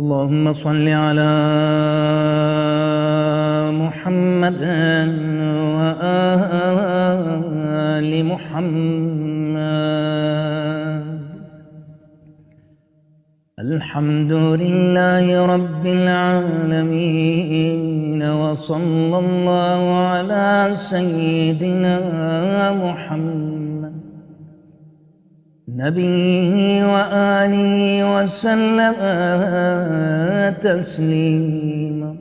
اللهم صل على محمد وآل محمد. الحمد لله رب العالمين وصلى الله على سيدنا محمد. نبيه وآله وسلم تسليما.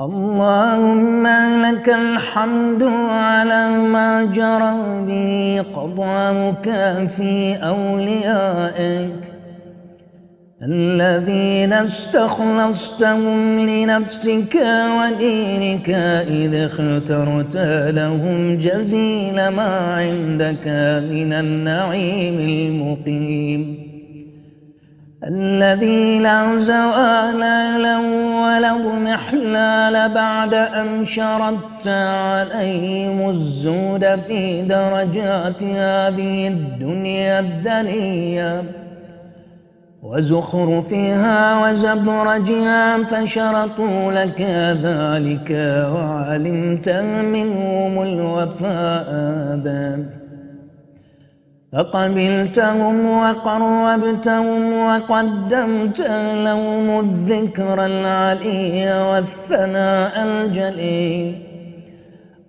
اللهم لك الحمد على ما جرى به قضاؤك في أوليائك. الذين استخلصتهم لنفسك ودينك إذ اخترت لهم جزيل ما عندك من النعيم المقيم. الذي لا زوال له ولا محلال بعد أن شردت عليهم الزود في درجات هذه الدنيا الدنيا. وزخرفها وزبرجها فشرطوا لك ذلك وعلمت منهم الوفاء. فقبلتهم وقربتهم وقدمت لهم الذكر العلي والثناء الجليل.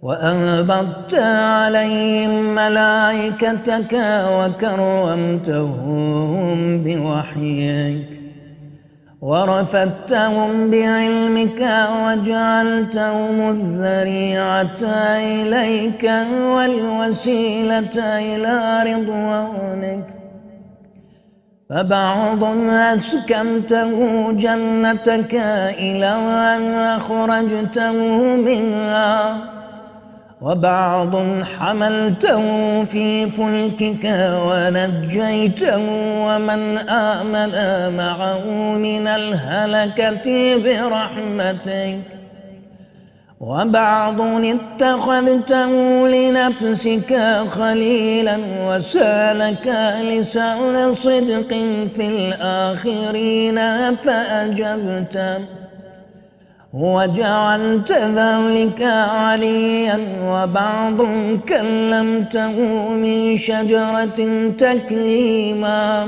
وأنبضت عليهم ملائكتك وكرمتهم بوحيك ورفدتهم بعلمك وجعلتهم الذريعة إليك والوسيلة إلى رضوانك فبعض أسكنته جنتك إلى أن أخرجته منها وبعض حملته في فلكك ونجيته ومن آمن معه من الهلكة برحمتك. وبعض اتخذته لنفسك خليلا وسالك لسان صدق في الآخرين فأجبته. وجعلت ذلك عليا وبعض كلمته من شجرة تكليما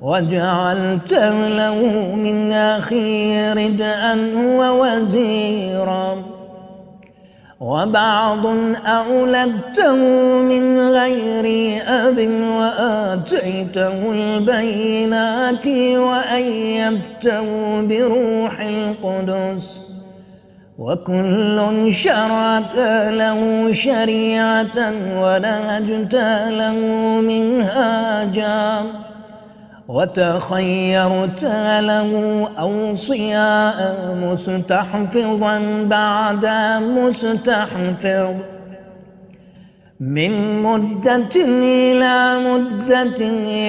وجعلت له من أخي ردءا ووزيرا وبعض أولدته من غير أب وآتيته البينات وأيدته بروح القدس وكل شرعت له شريعة ونهجت له منهاجا وتخيرت له أوصياء مستحفظا بعد مستحفظ. من مدة إلى مدة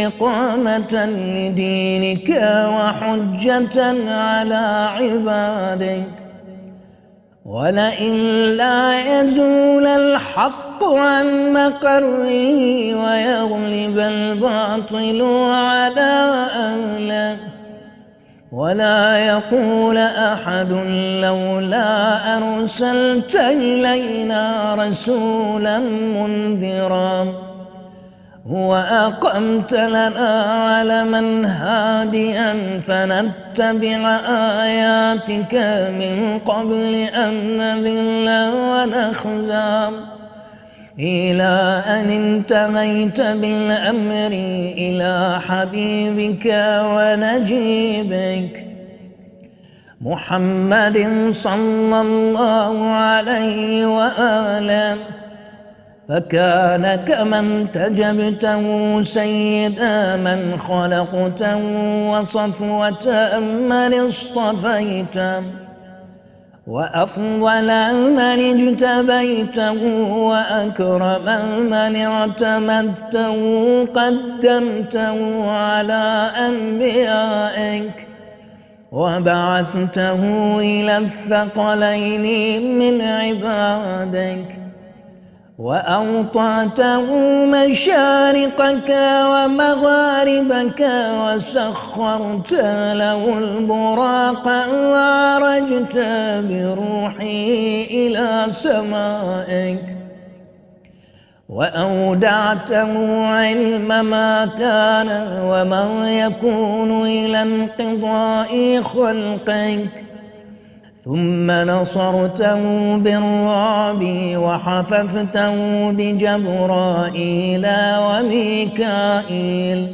إقامة لدينك وحجة على عبادك. ولئن لا يزول الحق عن مقره ويغلب الباطل على أهله ولا يقول أحد لولا أرسلت إلينا رسولا منذرا وأقمت لنا علما هاديا فنتبع آياتك من قبل أن نذل ونخزى إلى أن انتهيت بالأمر إلى حبيبك ونجيبك. محمد صلى الله عليه وآله. فكان كمن تجبته سيد من خلقته وصفوة من اصطفيته وأفضل من اجتبيته وأكرم من اعتمدته قدمته على أنبيائك وبعثته إلى الثقلين من عبادك وأوطعته مشارقك ومغاربك وسخرت له البراق وعرجت بروحي إلى سمائك وأودعته علم ما كان وما يكون إلى انقضاء خلقك ثم نصرته بالرعب وحففته بجبرائيل وميكائيل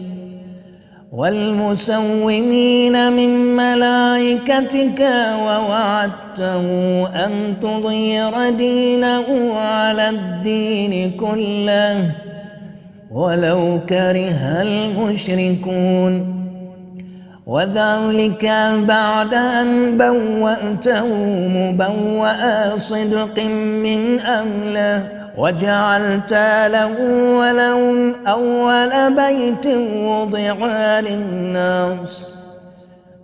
والمسومين من ملائكتك ووعدته أن تضير دينه على الدين كله ولو كره المشركون وذلك بعد أن بوأته مبوأ صدق من أهله وجعلت له ولهم أول بيت وضع للناس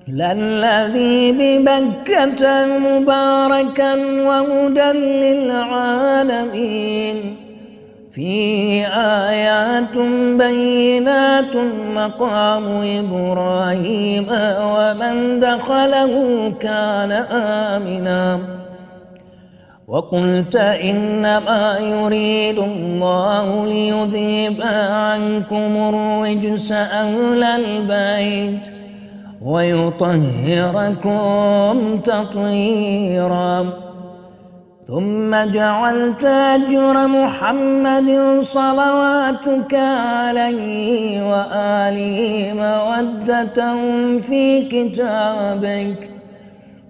للذي ببكة مباركا وهدى للعالمين فيه آيات بينات مقام إبراهيم ومن دخله كان آمنا. وقلت إنما يريد الله ليذيب عنكم الرجس أهل البيت ويطهركم تطهيرا. ثم جعلت أجر محمد صلواتك عليه وآله مودة في كتابك.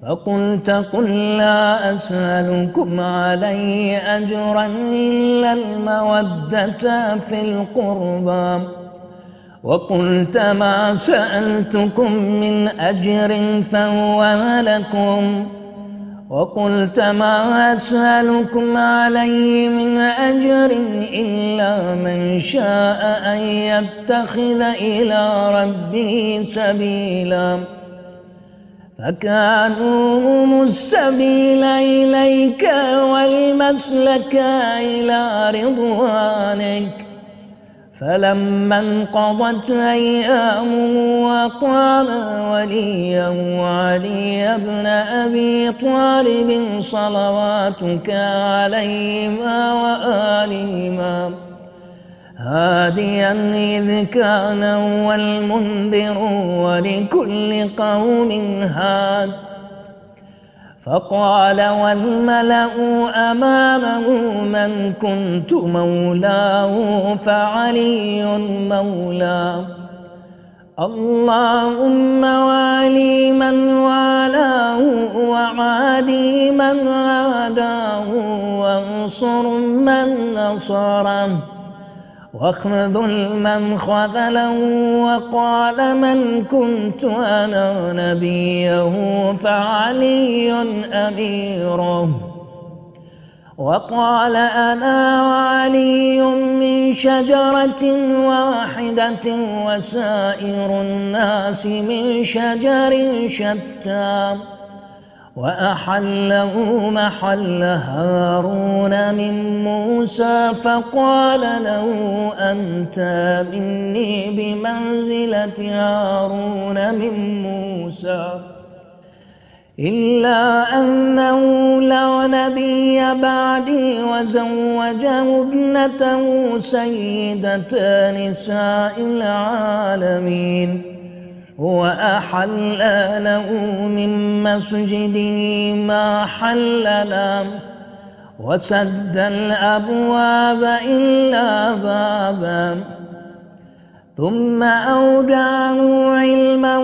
فقلت قل لا أسألكم عليه أجرا إلا المودة في القربى. وقلت ما سألتكم من أجر فهو لكم. وقلت ما أسألكم عليه من أجر إلا من شاء أن يتخذ إلى ربه سبيلا. فكانوا هم السبيل إليك والمسلك إلى رضوانك. فلما انقضت أيامه وقام وليه علي بن أبي طالب صلواتك عليهما وآلهما؟ هاديا إذ كان هو المنذر ولكل قوم هاد. فقال والملأ أمامه من كنت مولاه فعلي مولاه. اللهم والي من والاه وعادي من عاداه وانصر من نصره. واخذل من خذله وقال من كنت أنا نبيه فعلي أميره. وقال أنا وعلي من شجرة واحدة وسائر الناس من شجر شتى. وأحله محل هارون من موسى فقال له أنت مني بمنزلة هارون من موسى. إلا أنه لا نبي بعدي وزوجه ابنته سيدة نساء العالمين. وأحل له من مسجده ما حل له وسد الأبواب إلا بابا. ثم أودعه علما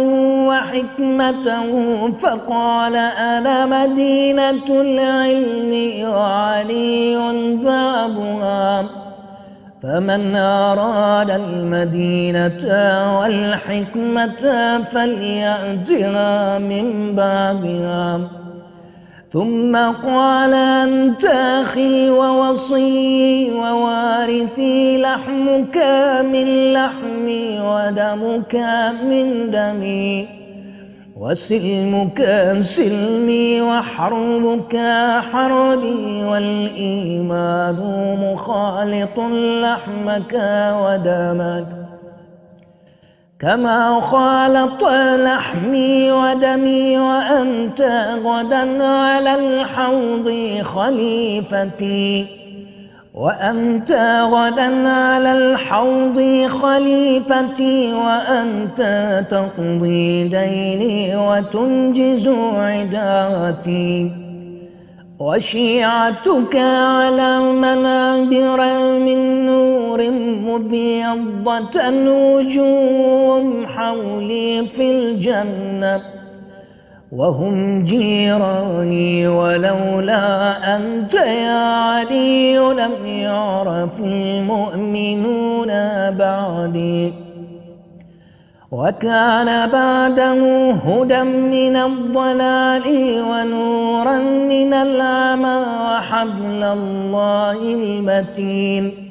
وحكمته فقال أنا مدينة العلم وعلي بابها. فمن أراد المدينة والحكمة فليأتها من بابها ثم قال أنت أخي ووصي ووارثي لحمك من لحمي ودمك من دمي. وسلمك سلمي وحربك حربي والإيمان مخالط لحمك ودمك كما خالط لحمي ودمي وأنت غدا على الحوض خليفتي وأنت غدا على الحوض خليفتي وأنت تقضي ديني وتنجز عداتي وشيعتك على منابر من نور مبيضة وجوه حولي في الجنة. وهم جيراني ولولا أنت يا علي لم يعرف المؤمنون بعدي. وكان بعده هدى من الضلال ونورا من العمى وحبل الله المتين.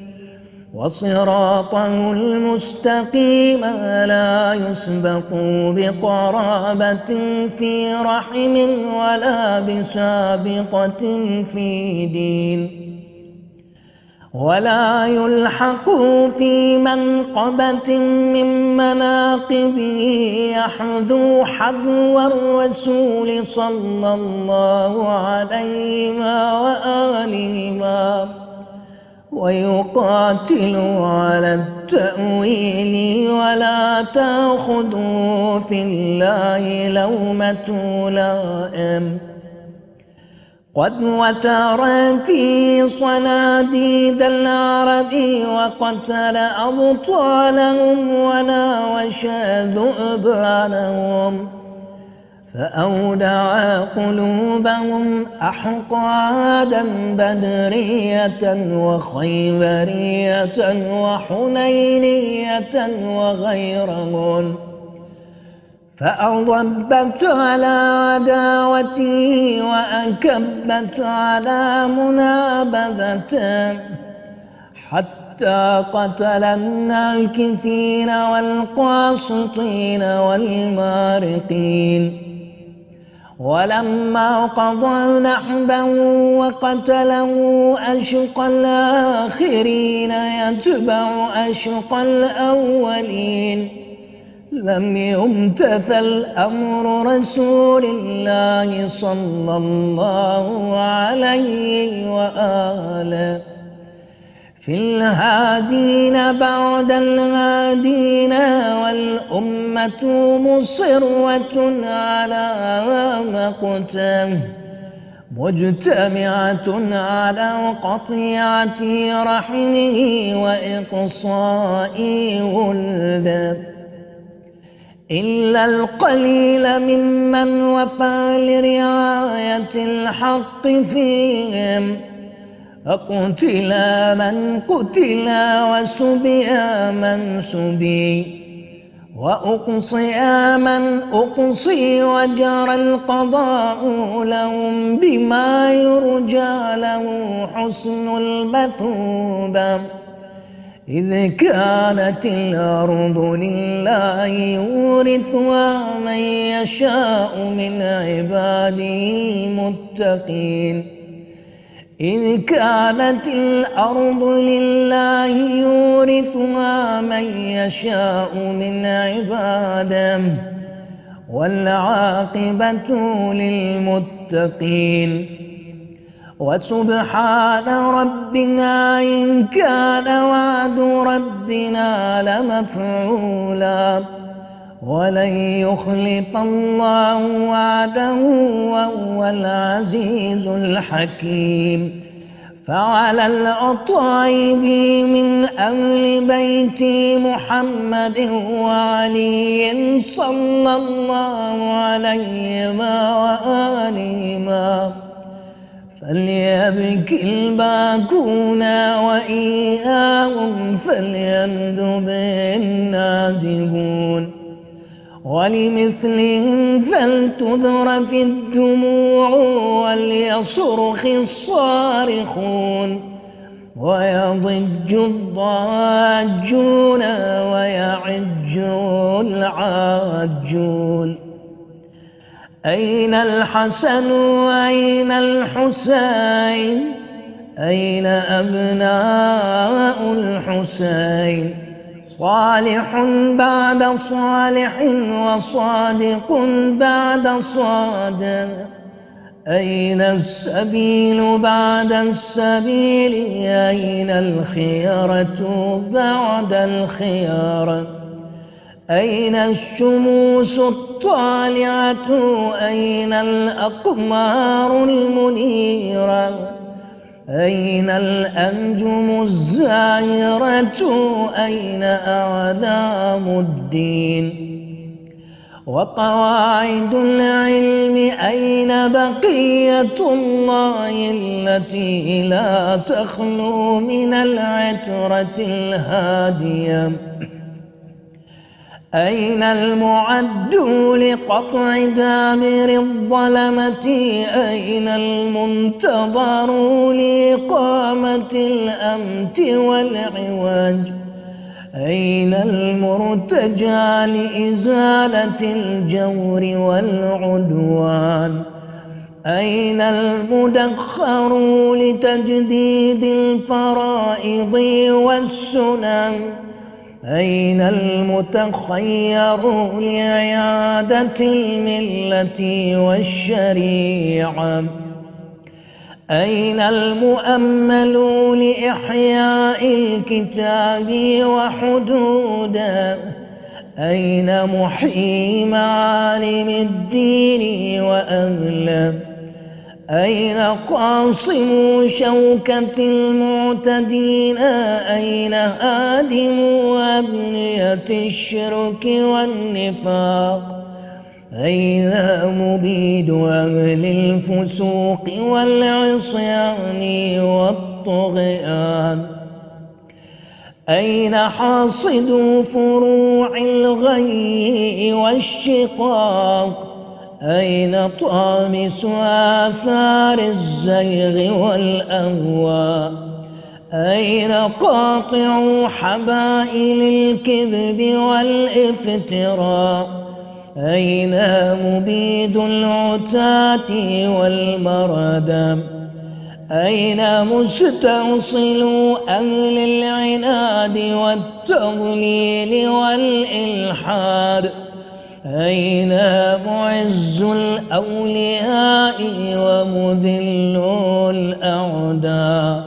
وصراطه المستقيم لا يسبق بقرابة في رحم ولا بسابقة في دين ولا يلحق في منقبة من مناقبه يحذو حذو الرسول صلى الله عليه وآله ويقاتل على التأويل ولا تأخذوا في الله لومة لائم. قد وتر في صناديد العرب وقتل أبطالهم وناوش ذؤبانهم فأودع قلوبهم أحقادا بدرية وخيبرية وحنينية وغيرهن فأضبت على عداوتي وأكبت على منابذته حتى قتل الناكثين والقاسطين والمارقين. ولما قضى نحبا وقتله أشق الآخرين يتبع أشق الأولين. لم يمتثل أمر رسول الله صلى الله عليه وآله. في الهادين بعد الهادين والأمة مصرة على مقته مجتمعة على قطيعة رحمه وإقصاء ولده إلا القليل ممن وفى لرعاية الحق فيهم. أقتل من قتل وسبي من سبي وأقصي من أقصي وجرى القضاء لهم بما يرجى له حسن البثوبة إذ كانت الأرض لله يورثها من يشاء من عباده المتقين. إذ كانت الأرض لله يورثها من يشاء من عباده والعاقبة للمتقين وسبحان ربنا إن كان وعد ربنا لمفعولا ولن يخلف الله وعده وهو العزيز الحكيم. فعلى الأطايب من أهل بيت محمد وعلي صلى الله عليهما وآلهما فليبكي الباكون وإياهم فليندب النادبون. ولمثلهم فلتذرف الدموع وليصرخ الصارخون ويضج الضاجون ويعج العاجون. أين الحسن أين الحسين؟ أين أبناء الحسين؟ صالح بعد صالح وصادق بعد صادق. أين السبيل بعد السبيل؟ أين الخيرة بعد الخيرة أين الشموس الطالعة؟ أين الأقمار المنيرة؟ أين الأنجم الزاهرة أين أعلام الدين؟ وقواعد العلم؟ أين بقية الله التي لا تخلو من العترة الهادية؟ أين المعد لقطع دامر الظلمة؟ أين المنتظر لإقامة الأمت والعواج؟ أين المرتجى لإزالة الجور والعدوان؟ أين المدخر لتجديد الفرائض والسنن؟ أين المتخير لعيادة الملة والشريعة؟ أين المؤمل لإحياء الكتاب وحدوده؟ أين محيي معالم الدين وأهله؟ أين قاصم شوكة المعتدين؟ أين آدم أبنية الشرك والنفاق؟ أين مبيد أهل الفسوق والعصيان والطغيان؟ أين حاصد فروع الغي والشقاق؟ أين طامس آثار الزيغ والأهواء أين قاطع حبائل الكذب والإفتراء؟ أين مبيد العتاة والمردم أين مستوصل أهل العناد والتضليل والإلحاد؟ أين معز الأولياء ومذل الأعداء؟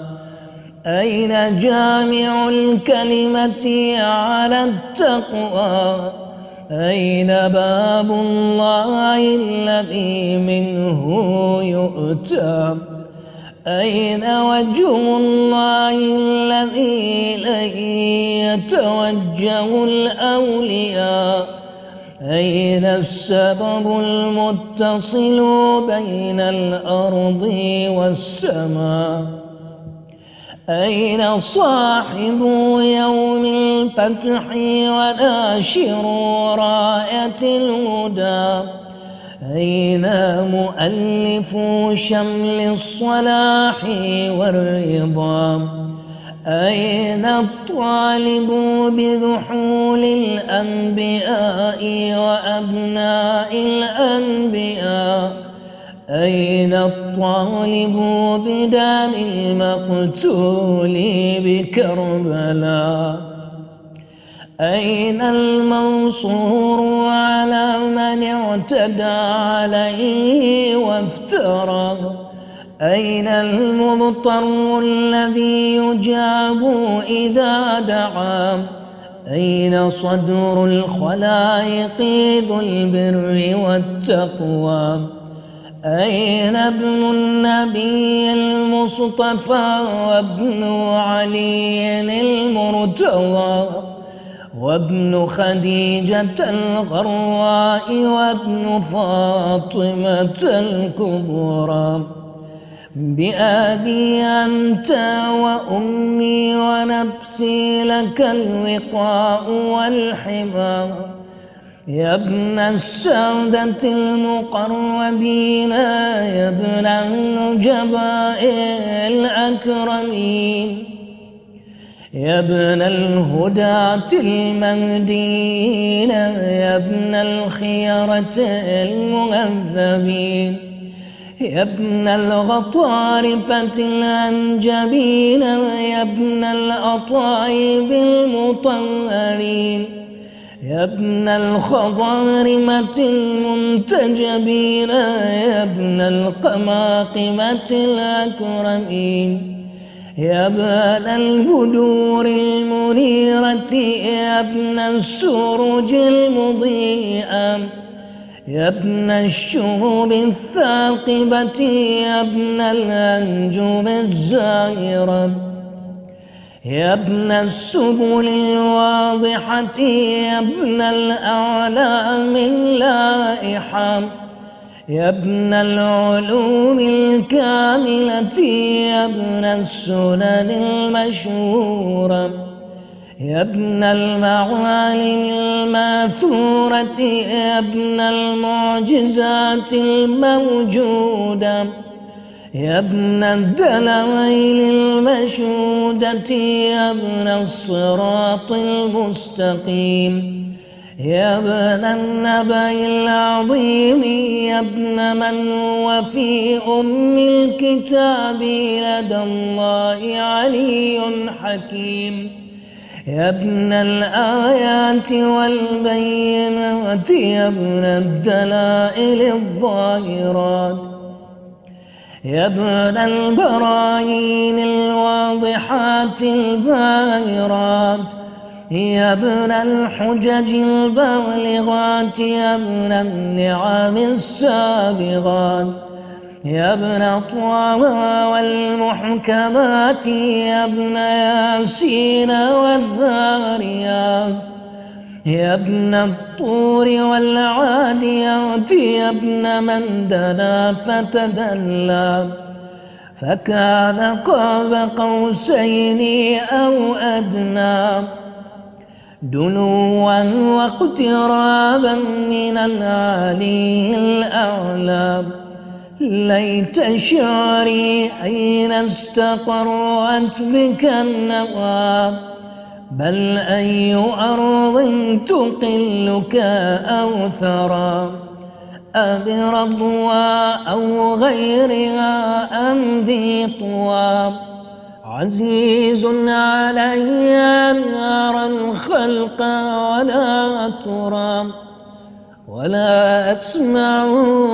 أين جامع الكلمة على التقوى؟ أين باب الله الذي منه يؤتى؟ أين وجه الله الذي لن يتوجه الأولياء؟ أين السبب المتصل بين الأرض والسماء؟ أين صاحب يوم الفتح وناشر راية الهدى؟ أين مؤلف شمل الصلاح والرضا؟ أين الطالب بذحول الأنبياء وأبناء الأنبياء؟ أين الطالب بدان المقتول بكربلاء؟ أين المنصور على من اعتدى عليه وافترى؟ أين المضطر الذي يجاب إذا دعا؟ أين صدر الخلائق ذو البر والتقوى؟ أين ابن النبي المصطفى وابن علي المرتوى؟ وابن خديجة الغراء وابن فاطمة الكبرى؟ بأبي أنت وأمي ونفسي لك الوقاء والحمى يا ابن السادة المقربين يا ابن النجباء الأكرمين. يا ابن الهداة المهديين يا ابن الخيرة المهذبين يا ابن الغطارفة الأنجبين يا ابن الأطايب المطهرين يا ابن الخضارمة المنتجبين يا ابن القماقمة الأكرمين. يا ابن البدور المنيرة يا ابن السروج المضيئة. يا ابن الشهب الثاقبة يا ابن الأنجم الزائرة يا ابن السبل الواضحة يا ابن الأعلام اللائحة. يا ابن العلوم الكاملة يا ابن السنن المشهورة. يا ابن المعالم الماثورة يا ابن المعجزات الموجودة يا ابن الدلائل المشهودة يا ابن الصراط المستقيم يا ابن النبأ العظيم يا ابن من هو في أم الكتاب لدى الله علي حكيم. يا ابن الآيات والبينات يا ابن الدلائل الظاهرات. يا ابن البراهين الواضحات الباهرات. يا ابن الحجج البالغات يا ابن النعم السابغات. يا ابن طه والمحكمات يا ابن ياسين والذاريات يا ابن الطور والعاديات يا ابن من دنا فتدلى. فكان قاب قوسين أو أدنى. دنوا واقترابا من العلي الأعلى. ليت شعري أين استقرت بك النوى؟ بل أي أرض تقلك أو ثرى أبرضوا أو غيرها أم ذي طوى؟ عزيز علي أرى الخلق ولا ترى؟ ولا أسمع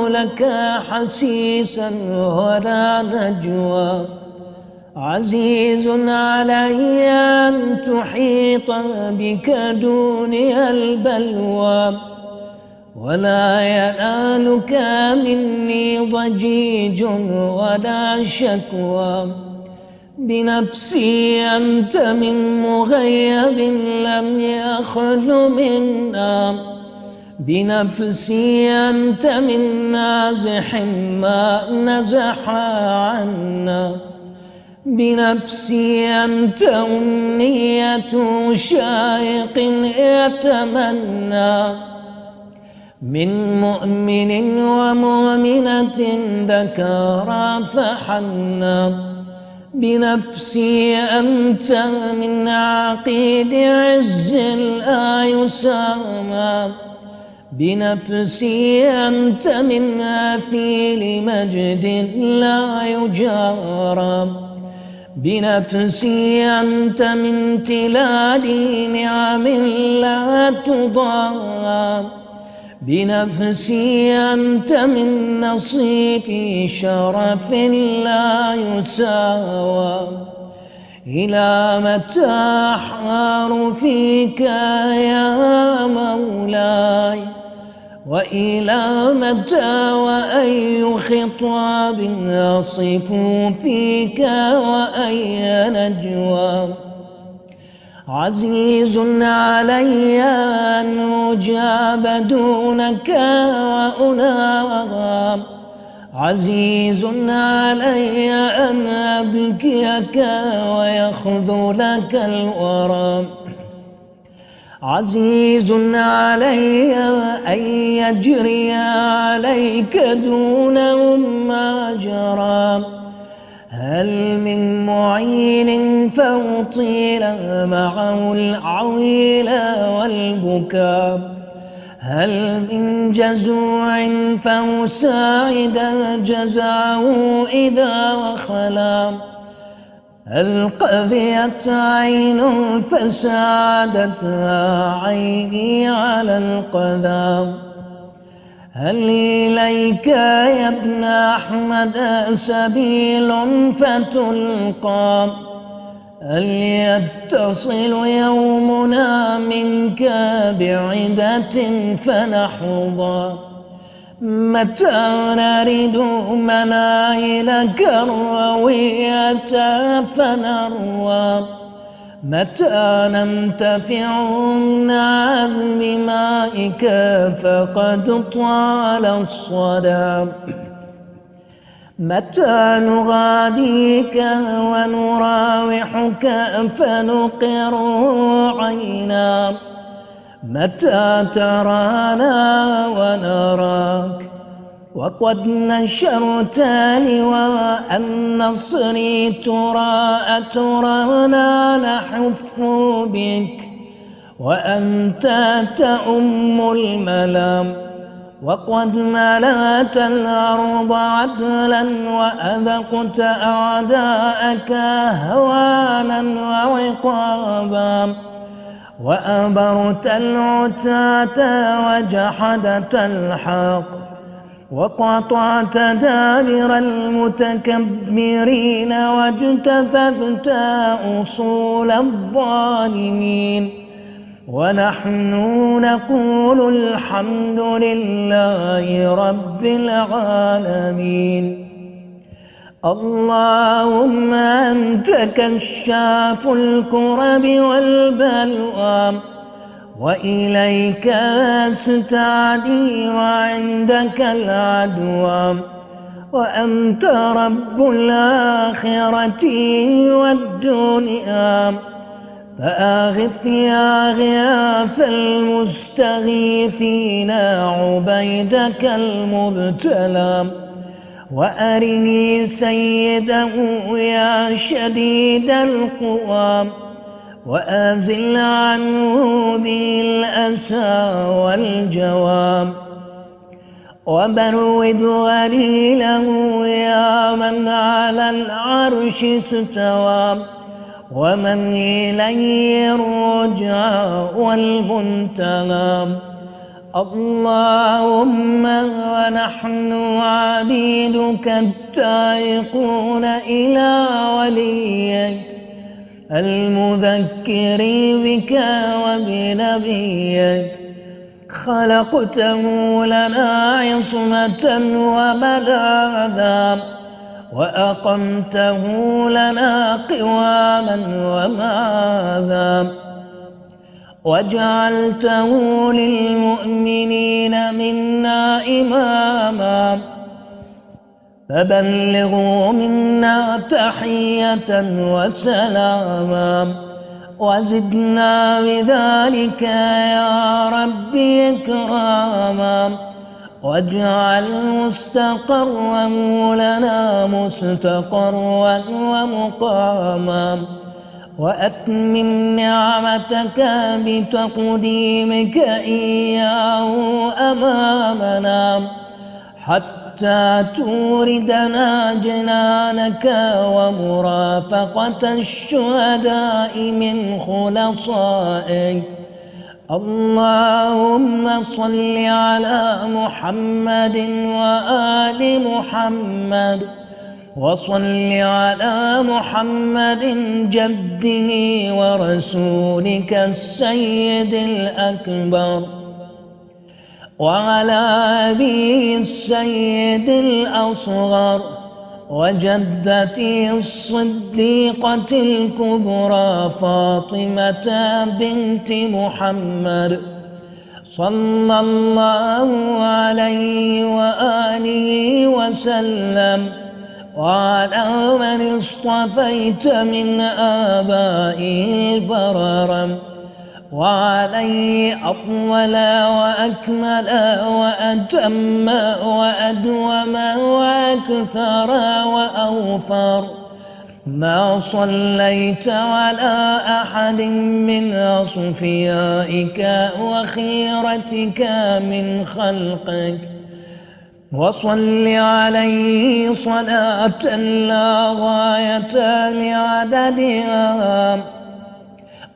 لك حسيسا ولا نجوى. عزيز علي أن تحيط بك دوني البلوى. ولا ينالك مني ضجيج ولا شكوى. بنفسي أنت من مغيب لم يخل منا. بنفسي أنت من نازح ما نزح عنا. بنفسي أنت أمنية شائق يتمنى. من مؤمن ومؤمنة ذكرى فحنّا. بنفسي أنت من عقيد عز لا يسامى. بنفسي أنت من أثيل مجد لا يجارى بنفسي أنت من تلال نعم لا تضام بنفسي أنت من نصيب شرف لا يساوى. إلى متى أحار فيك يا مولاي؟ وإلى متى وأي خطاب أصف فيك وأي نجوى؟ عزيز علي أن أجاب دونك وأنام عزيز علي أن أبكيك ويخذلك الورى. عزيز علي أن يجري عليك دونهم ما جرى هل من معين فأطيل معه العويل والبكاء؟ هل من جزوع فأساعد جزعه إذا وخلا هل قذيت عين فساعدتها عيني على القذام هل إليك يا ابن أحمد سبيل فتلقى؟ هل يتصل يومنا منك بعدة فنحظى؟ متى نرد منايلك الروية فنروى؟ متى ننتفع من عذب مائك فقد طال الصدى؟ متى نغاديك ونراوحك فنقر عينا؟ متى ترانا ونراك؟ وقد نشرت لواء النصر ترى أترانا نحف بك وأنت تأم الملام. وقد ملأت الأرض عدلا وأذقت أعداءك هوانا وعقابا. وأبرت العتاة وجحدت الحق وقطعت دابر المتكبرين واجتثثت أصول الظالمين ونحن نقول الحمد لله رب العالمين اللهم أنت كشاف الكرب والبلوى وإليك أستعدي وعندك العدوى وأنت رب الآخرة والدنيا. فآغث يا غياث المستغيثين عبيدك المبتلى. وأرني سيده يا شديد القوى وأزل عنه بالأسى والجواب. وبرد غليله يا من على العرش استوى ومن إليه الرجع والمنتهى اللهم ونحن عبيدك التائقون إلى وليك المذكر بك وبنبيك. خلقته لنا عصمة وملاذا وأقمته لنا قواما وماذا. وجعلته للمؤمنين منا إماما. فبلغوا منا تحية وسلاما. وزدنا بذلك يا ربي إكراما. واجعل مستقرا لنا مستقرا ومقاما. وأتمم نعمتك بتقديمك إياه أمامنا حتى توردنا جنانك ومرافقة الشهداء من خلصائك. اللهم صل على محمد وآل محمد. وصل على محمد جده ورسولك السيد الأكبر وعلى أبي السيد الأصغر وجدتي الصديقة الكبرى فاطمة بنت محمد صلى الله عليه وآله وسلم وعلى من اصطفيت من آبائه البررم وعليه أفضل وأكمل وأتم وأدوم وأكثر وأوفر ما صليت على أحد من أصفيائك وخيرتك من خلقك وصل عليه صلاة لا غاية لعددها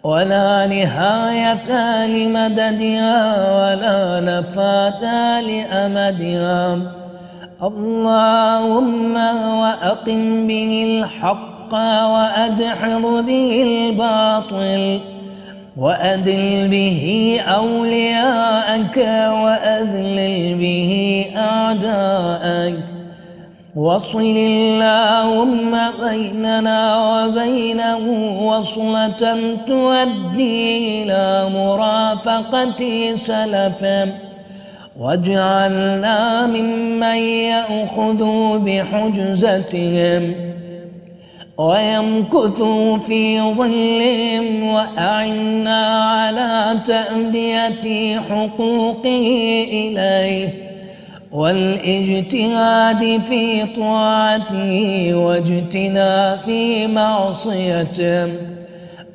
ولا نهاية لمددها ولا نفاة لأمدها اللهم وأقم به الحق وأدحر به الباطل. وأدل به أولياءك وأذلل به أعداءك وصل اللهم بيننا وبينه وصلة تؤدي إلى مرافقة سلف. واجعلنا ممن يأخذ بحجزتهم. ويمكثوا في ظلهم وأعنا على تأدية حقوقه إليه والإجتهاد في طاعته واجتناب معصيته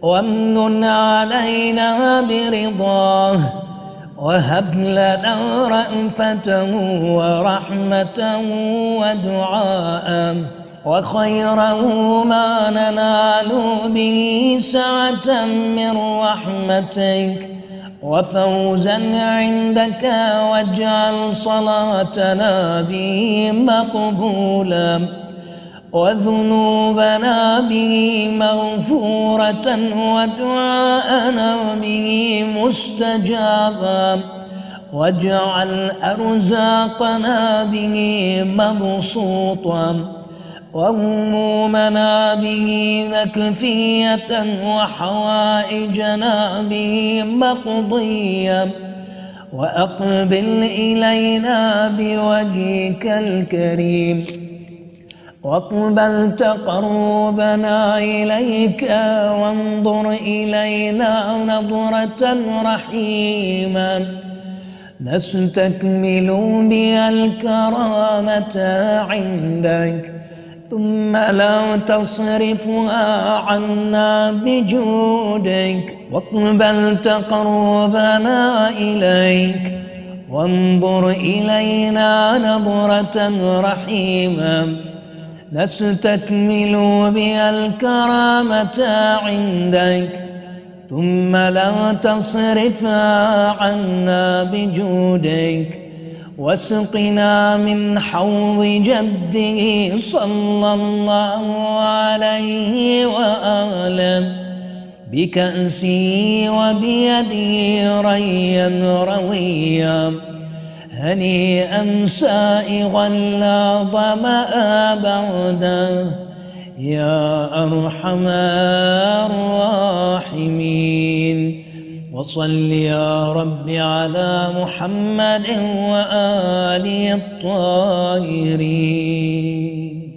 وامن علينا برضاه وهب لنا رأفته ورحمة ودعاء وخيره ما ننال به سعة من رحمتك وفوزا عندك واجعل صلاتنا به مقبولا وذنوبنا به مغفورة ودعاءنا به مستجابا واجعل أرزاقنا به مبسوطا وهمومنا به مكفية وحوائجنا به مقضية وأقبل إلينا بوجهك الكريم واقبل تقربنا إليك وانظر إلينا نظرة رحيما نستكمل بها الكرامة عندك ثم لا تصرفها عنا بجودك واقبل تقربنا إليك. وانظر إلينا نظرة رحيمة. نستكمل بها الكرامة عندك. ثم لا تصرفها عنا بجودك. واسقنا من حوض جده صلى الله عليه وآله بكأسه وبيده ريا رويا هنيئا سائغا لا ظمأ بعده. يا أرحم الراحمين. وصل يا رب على محمد وآله الطاهرين.